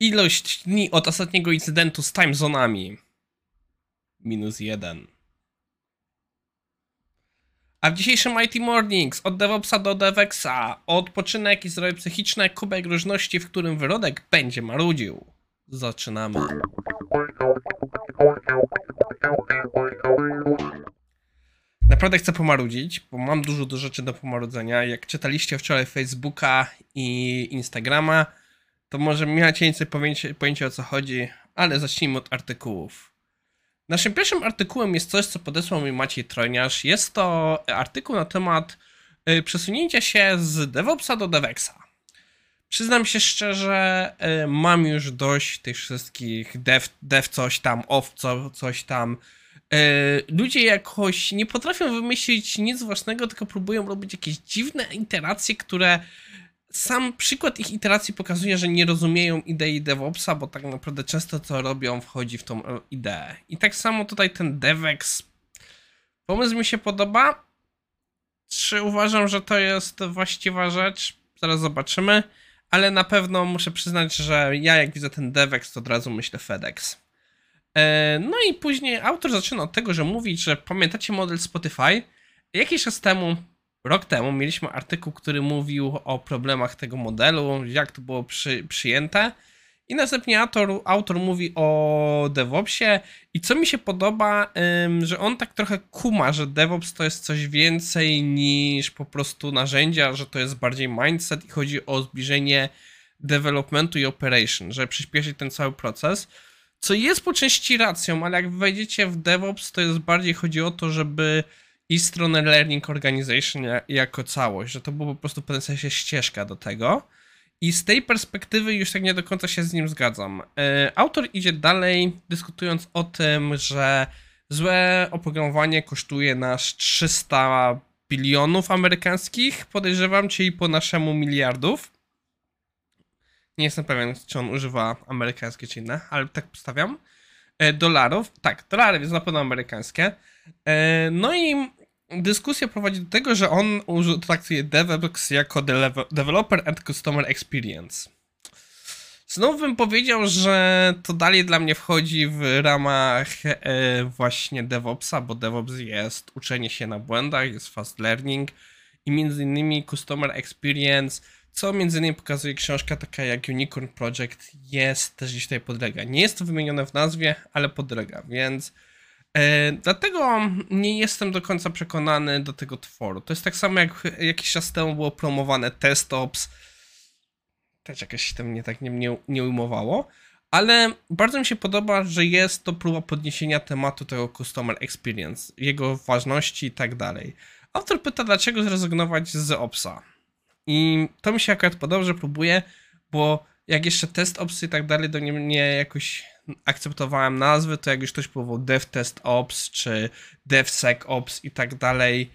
Ilość dni od ostatniego incydentu z timezonami. Minus jeden. A w dzisiejszym IT Mornings od DevOpsa do DevExa, odpoczynek i zdrowie psychiczne, kubek różności, w którym wyrodek będzie marudził. Zaczynamy. Naprawdę chcę pomarudzić, bo mam dużo do rzeczy do pomarudzenia. Jak czytaliście wczoraj Facebooka i Instagrama, to może macie więcej pojęcia, pojęcia o co chodzi, ale zacznijmy od artykułów. Naszym pierwszym artykułem jest coś, co podesłał mi Maciej Trojniarz. Jest to artykuł na temat y, przesunięcia się z DevOpsa do DevExa. Przyznam się szczerze, y, mam już dość tych wszystkich dev, dev coś tam, off co, coś tam. Y, ludzie jakoś nie potrafią wymyślić nic własnego, tylko próbują robić jakieś dziwne interacje, które sam przykład ich iteracji pokazuje, że nie rozumieją idei DevOpsa, bo tak naprawdę często co robią wchodzi w tą ideę. I tak samo tutaj ten DevEx. Pomysł mi się podoba. Czy uważam, że to jest właściwa rzecz? Zaraz zobaczymy. Ale na pewno muszę przyznać, że ja jak widzę ten DevEx, to od razu myślę FedEx. E, no i później autor zaczyna od tego, że mówi, że pamiętacie model Spotify? Jakiś czas temu rok temu mieliśmy artykuł, który mówił o problemach tego modelu, jak to było przy, przyjęte. I następnie autor, autor mówi o DevOpsie i co mi się podoba, że on tak trochę kuma, że DevOps to jest coś więcej niż po prostu narzędzia, że to jest bardziej mindset i chodzi o zbliżenie developmentu i operation, żeby przyspieszyć ten cały proces. Co jest po części racją, ale jak wejdziecie w DevOps, to jest bardziej chodzi o to, żeby i stronę Learning Organization jako całość, że to była po prostu w pewnym sensie ścieżka do tego. I z tej perspektywy już tak nie do końca się z nim zgadzam. E, autor idzie dalej, dyskutując o tym, że złe oprogramowanie kosztuje nas 300 bilionów amerykańskich, podejrzewam, czyli po naszemu miliardów. Nie jestem pewien, czy on używa amerykańskie czy inne, ale tak postawiam. E, dolarów, tak, dolary, więc na pewno amerykańskie. E, no i dyskusja prowadzi do tego, że on traktuje DevOps jako Developer and Customer Experience. Znowu bym powiedział, że to dalej dla mnie wchodzi w ramach e, właśnie DevOpsa, bo DevOps jest uczenie się na błędach, jest fast learning i między innymi Customer Experience, co między innymi pokazuje książka taka jak Unicorn Project, jest też gdzieś tutaj podlega. Nie jest to wymienione w nazwie, ale podlega, więc E, dlatego nie jestem do końca przekonany do tego tworu. To jest tak samo jak jakiś czas temu było promowane TestOps. Też jakoś tam mnie tak nie, nie, nie ujmowało. Ale bardzo mi się podoba, że jest to próba podniesienia tematu tego Customer Experience, jego ważności i tak dalej. Autor pyta, dlaczego zrezygnować z Opsa. I to mi się akurat podoba, że próbuje, bo jak jeszcze test ops i tak dalej do mnie jakoś akceptowałem nazwy, to jak już ktoś próbował DevTestOps czy DevSecOps i tak dalej,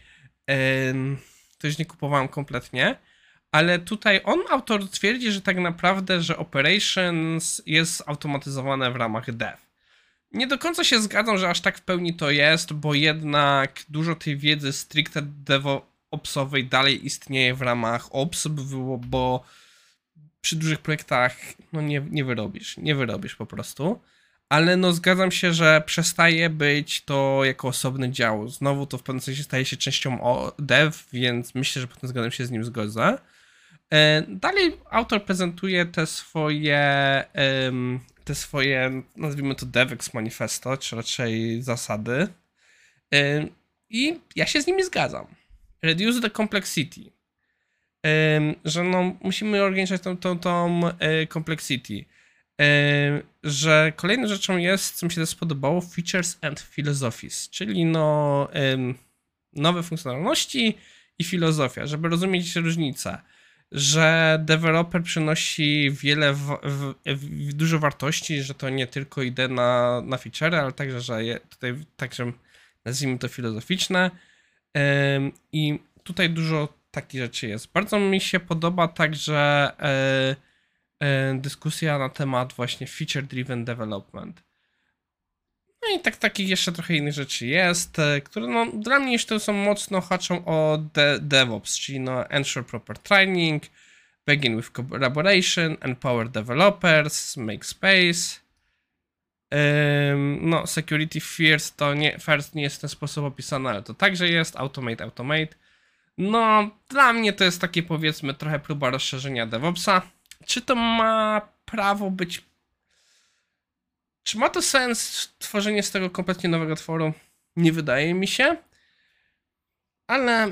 to już nie kupowałem kompletnie. Ale tutaj on, autor, twierdzi, że tak naprawdę, że operations jest automatyzowane w ramach dev. Nie do końca się zgadzam, że aż tak w pełni to jest, bo jednak dużo tej wiedzy stricte DevOpsowej dalej istnieje w ramach ops, bo przy dużych projektach no nie, nie wyrobisz, nie wyrobisz po prostu. Ale no zgadzam się, że przestaje być to jako osobny dział. Znowu to w pewnym sensie staje się częścią dev, więc myślę, że pod tym względem się z nim zgodzę. E, dalej autor prezentuje te swoje, te swoje, nazwijmy to DevX manifesto, czy raczej zasady. E, I ja się z nimi zgadzam. Reduce the complexity że no, musimy ograniczać tą, tą, tą complexity. Że kolejną rzeczą jest, co mi się też spodobało, features and philosophies, czyli no, nowe funkcjonalności i filozofia, żeby rozumieć różnicę że deweloper przynosi wiele, w, w, w, dużo wartości, że to nie tylko idę na, na feature, ale także, że je, tutaj także nazwijmy to filozoficzne i tutaj dużo takich rzeczy jest. Bardzo mi się podoba także e, e, dyskusja na temat właśnie feature driven development. No i tak takich jeszcze trochę innych rzeczy jest, e, które no, dla mnie jeszcze są mocno haczą o de DevOps, czyli no ensure proper training, begin with collaboration, empower developers, make space. Ym, no, security first to nie, first nie jest w ten sposób opisane, ale to także jest. Automate, automate. No, dla mnie to jest takie powiedzmy trochę próba rozszerzenia DevOpsa. Czy to ma prawo być. Czy ma to sens tworzenie z tego kompletnie nowego tworu? Nie wydaje mi się. Ale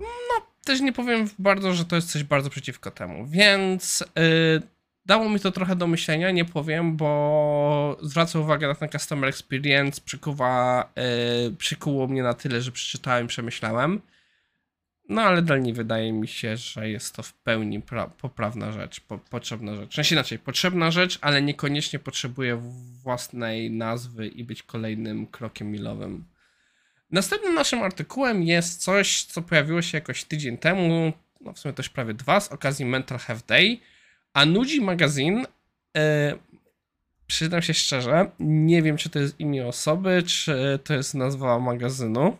no, też nie powiem bardzo, że to jest coś bardzo przeciwko temu. Więc yy, dało mi to trochę do myślenia, nie powiem, bo zwracam uwagę na ten customer experience, przykuwa, yy, przykuło mnie na tyle, że przeczytałem, przemyślałem. No ale dalej wydaje mi się, że jest to w pełni poprawna rzecz, po potrzebna rzecz. Znaczy inaczej, potrzebna rzecz, ale niekoniecznie potrzebuje własnej nazwy i być kolejnym krokiem milowym. Następnym naszym artykułem jest coś, co pojawiło się jakoś tydzień temu, no w sumie też prawie dwa, z okazji Mental Health Day, a Nudzi Magazine, e, przyznam się szczerze, nie wiem czy to jest imię osoby, czy to jest nazwa magazynu,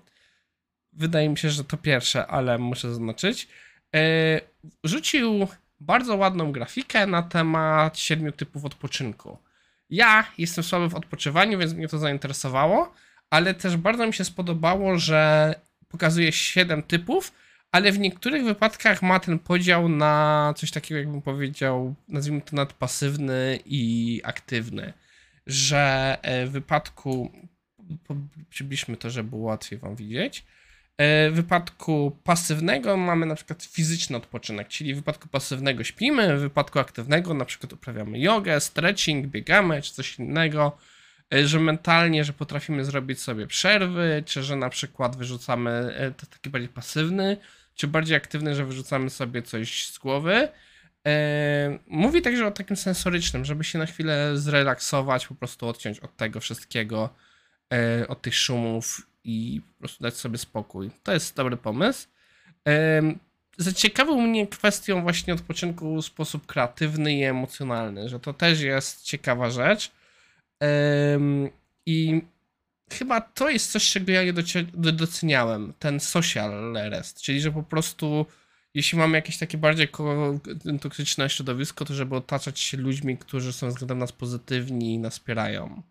wydaje mi się, że to pierwsze, ale muszę zaznaczyć, e, rzucił bardzo ładną grafikę na temat siedmiu typów odpoczynku. Ja jestem słaby w odpoczywaniu, więc mnie to zainteresowało, ale też bardzo mi się spodobało, że pokazuje siedem typów, ale w niektórych wypadkach ma ten podział na coś takiego, jakbym powiedział, nazwijmy to nadpasywny i aktywny. Że e, w wypadku, przybliżmy to, żeby było łatwiej Wam widzieć, w wypadku pasywnego mamy na przykład fizyczny odpoczynek, czyli w wypadku pasywnego śpimy, w wypadku aktywnego na przykład uprawiamy jogę, stretching, biegamy czy coś innego, e, że mentalnie, że potrafimy zrobić sobie przerwy, czy że na przykład wyrzucamy, e, to taki bardziej pasywny, czy bardziej aktywny, że wyrzucamy sobie coś z głowy. Mówi także o takim sensorycznym, żeby się na chwilę zrelaksować, po prostu odciąć od tego wszystkiego, od tych szumów i po prostu dać sobie spokój. To jest dobry pomysł. Zaciekawił mnie kwestią właśnie odpoczynku w sposób kreatywny i emocjonalny, że to też jest ciekawa rzecz. I chyba to jest coś, czego ja nie doceniałem. Ten social rest, czyli że po prostu jeśli mamy jakieś takie bardziej toksyczne środowisko, to żeby otaczać się ludźmi, którzy są względem nas pozytywni i nas wspierają.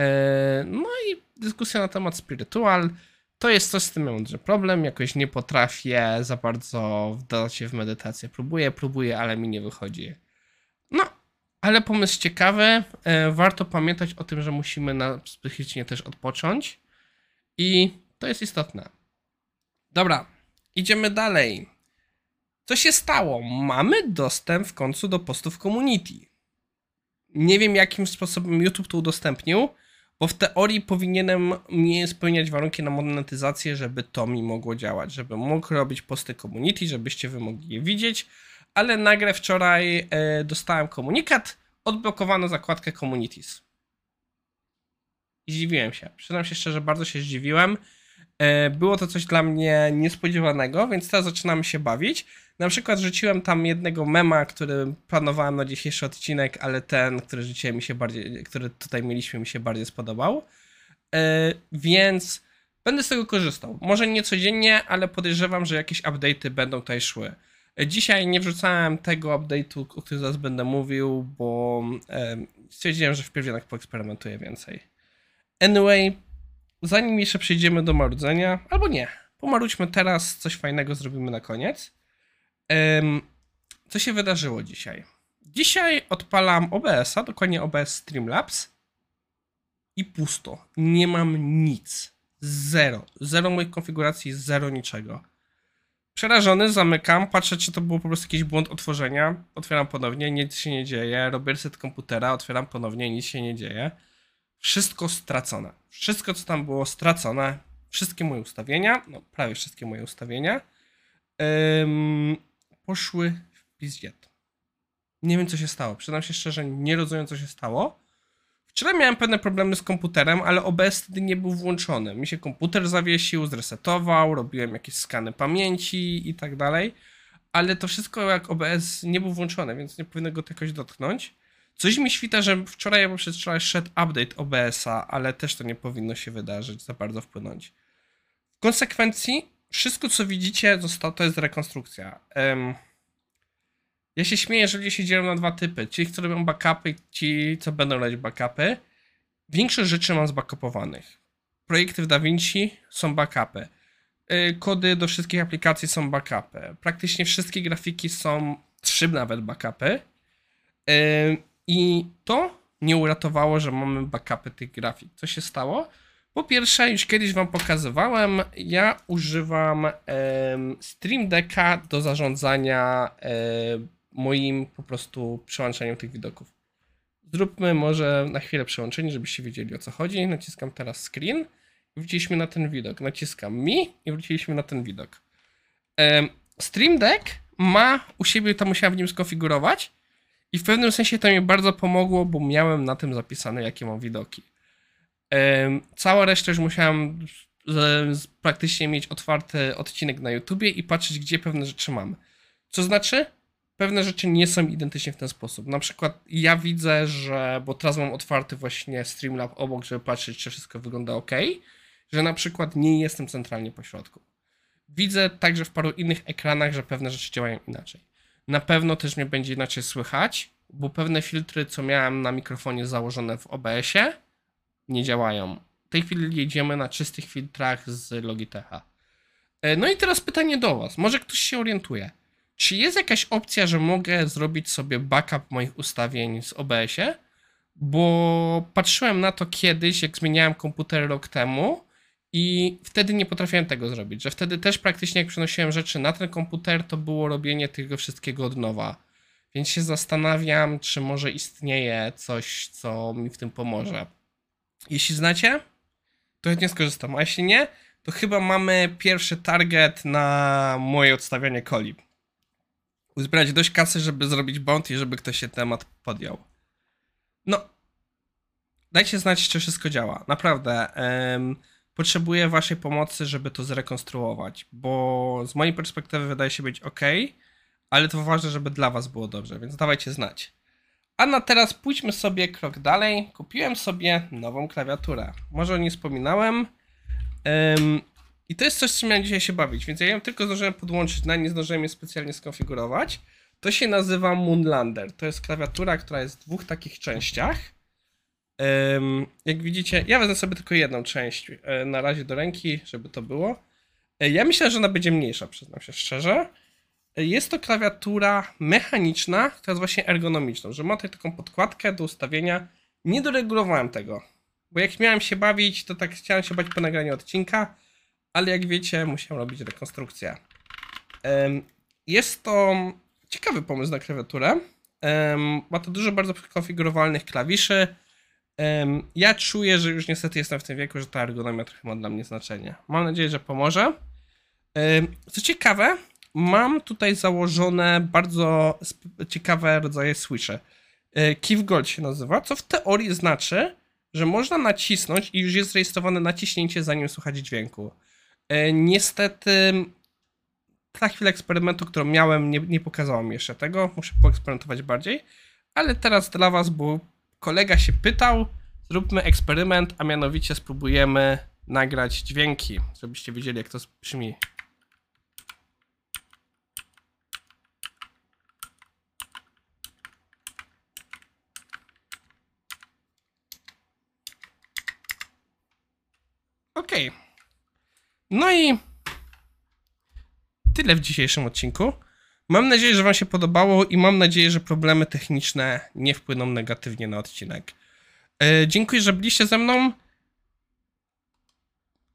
E, no i dyskusja na temat spiritual. To jest coś, z tym mam duży problem. Jakoś nie potrafię za bardzo wdać się w medytację. Próbuję, próbuję, ale mi nie wychodzi. No, ale pomysł ciekawy. E, warto pamiętać o tym, że musimy na psychicznie też odpocząć. I to jest istotne. Dobra, idziemy dalej. Co się stało? Mamy dostęp w końcu do postów community. Nie wiem, jakim sposobem YouTube to udostępnił bo w teorii powinienem nie spełniać warunki na monetyzację, żeby to mi mogło działać, żeby mógł robić posty community, żebyście wy mogli je widzieć, ale nagle wczoraj e, dostałem komunikat, odblokowano zakładkę communities. I zdziwiłem się. Przyznam się szczerze, bardzo się zdziwiłem. E, było to coś dla mnie niespodziewanego, więc teraz zaczynamy się bawić. Na przykład rzuciłem tam jednego mema, który planowałem na dzisiejszy odcinek, ale ten, który rzuciłem mi się bardziej, który tutaj mieliśmy, mi się bardziej spodobał. E, więc będę z tego korzystał. Może nie codziennie, ale podejrzewam, że jakieś update'y będą tutaj szły. E, dzisiaj nie wrzucałem tego update'u, o którym zaraz będę mówił, bo stwierdziłem, że wpierw jednak poeksperymentuję więcej. Anyway, zanim jeszcze przejdziemy do marudzenia, albo nie, pomarudźmy teraz, coś fajnego zrobimy na koniec. Co się wydarzyło dzisiaj? Dzisiaj odpalam OBS-a, dokładnie OBS Streamlabs i pusto. Nie mam nic. Zero. Zero moich konfiguracji, zero niczego. Przerażony, zamykam, patrzę, czy to był po prostu jakiś błąd otworzenia. Otwieram ponownie, nic się nie dzieje. Robię reset komputera, otwieram ponownie, nic się nie dzieje. Wszystko stracone. Wszystko, co tam było stracone. Wszystkie moje ustawienia, no prawie wszystkie moje ustawienia. Ym, poszły w pizdziet. Nie wiem, co się stało. Przyznam się szczerze, nie rozumiem, co się stało. Wczoraj miałem pewne problemy z komputerem, ale OBS wtedy nie był włączony. Mi się komputer zawiesił, zresetował, robiłem jakieś skany pamięci i tak dalej. Ale to wszystko jak OBS nie był włączony, więc nie powinno go jakoś dotknąć. Coś mi świta, że wczoraj albo przedwczoraj szedł update OBS-a, ale też to nie powinno się wydarzyć, za bardzo wpłynąć. W konsekwencji wszystko, co widzicie, zostało, to jest rekonstrukcja. Um, Ja się śmieję, że ludzie się dzielą na dwa typy. Ci, co robią backupy, ci, co będą robić backupy. Większość rzeczy mam zbackupowanych. Projekty w DaVinci są backupy. Yy, Kody do wszystkich aplikacji są backupy. Praktycznie wszystkie grafiki są trzy nawet backupy. I to nie uratowało, że mamy backupy tych grafik. Co się stało? Po pierwsze, już kiedyś Wam pokazywałem, ja używam em, Stream Decka do zarządzania em, moim po prostu przełączaniem tych widoków. Zróbmy może na chwilę przełączenie, żebyście wiedzieli o co chodzi. Naciskam teraz screen wróciliśmy na ten widok. Naciskam mi i wróciliśmy na ten widok. Em, Stream Deck ma u siebie, to musiałem w nim skonfigurować i w pewnym sensie to mi bardzo pomogło, bo miałem na tym zapisane, jakie mam widoki. Cała reszta już musiałem praktycznie mieć otwarty odcinek na YouTubie i patrzeć, gdzie pewne rzeczy mam. Co znaczy, pewne rzeczy nie są identycznie w ten sposób. Na przykład ja widzę, że, bo teraz mam otwarty właśnie Streamlab obok, żeby patrzeć, czy wszystko wygląda ok, że na przykład nie jestem centralnie po środku. Widzę także w paru innych ekranach, że pewne rzeczy działają inaczej. Na pewno też mnie będzie inaczej słychać, bo pewne filtry, co miałem na mikrofonie założone w OBS-ie, nie działają. W tej chwili jedziemy na czystych filtrach z Logitecha. E, No i teraz pytanie do Was. Może ktoś się orientuje. Czy jest jakaś opcja, że mogę zrobić sobie backup moich ustawień z OBS-ie? Bo patrzyłem na to kiedyś, jak zmieniałem komputer rok temu i wtedy nie potrafiłem tego zrobić. Że wtedy też praktycznie jak przenosiłem rzeczy na ten komputer, to było robienie tego wszystkiego od nowa. Więc się zastanawiam, czy może istnieje coś, co mi w tym pomoże. Jeśli znacie, to chętnie skorzystam. A jeśli nie, to chyba mamy pierwszy target na moje odstawianie coli. Uzbierać dość kasy, żeby zrobić bounty, żeby ktoś się temat podjął. No, dajcie znać, czy wszystko działa. Naprawdę. potrzebuję waszej pomocy, żeby to zrekonstruować, bo z mojej perspektywy wydaje się być ok, ale to ważne, żeby dla was było dobrze, więc dawajcie znać. A na teraz pójdźmy sobie krok dalej. Kupiłem sobie nową klawiaturę. Może o niej wspominałem. I to jest coś, co miałem dzisiaj się bawić, więc ja ją tylko zdążyłem podłączyć, na nie zdążyłem je specjalnie skonfigurować. To się nazywa Moonlander. To jest klawiatura, która jest w dwóch takich częściach. Jak widzicie, ja wezmę sobie tylko jedną część e, na razie do ręki, żeby to było. E, Ja myślę, że ona będzie mniejsza, przyznam się szczerze. Jest to klawiatura mechaniczna, która jest właśnie ergonomiczną, że ma tutaj taką podkładkę do ustawienia. Nie doregulowałem tego, bo jak miałem się bawić, to tak chciałem się bać po nagraniu odcinka, ale jak wiecie, musiałem robić rekonstrukcję. Jest to ciekawy pomysł na klawiaturę. Ma to dużo bardzo konfigurowalnych klawiszy. Ja czuję, że już niestety jestem w tym wieku, że ta ergonomia trochę ma dla mnie znaczenie. Mam nadzieję, że pomoże. Co ciekawe, mam tutaj założone bardzo ciekawe rodzaje switche. Keep Gold się nazywa, co w teorii znaczy, że można nacisnąć i już jest zarejestrowane naciśnięcie, zanim słuchać dźwięku. E, Niestety, ta chwila eksperymentu, którą miałem, nie, nie pokazała mi jeszcze tego. Muszę poeksperymentować bardziej. Ale teraz dla Was, bo kolega się pytał, zróbmy eksperyment, a mianowicie spróbujemy nagrać dźwięki, żebyście wiedzieli, jak to brzmi. Okej. No i tyle w dzisiejszym odcinku. Mam nadzieję, że Wam się podobało i mam nadzieję, że problemy techniczne nie wpłyną negatywnie na odcinek. E, dziękuję, że byliście ze mną.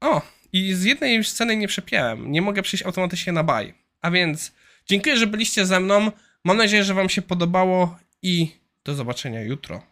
O, i z jednej sceny nie przepiałem. Nie mogę przejść automatycznie na baj. A więc dziękuję, że byliście ze mną. Mam nadzieję, że Wam się podobało i do zobaczenia jutro.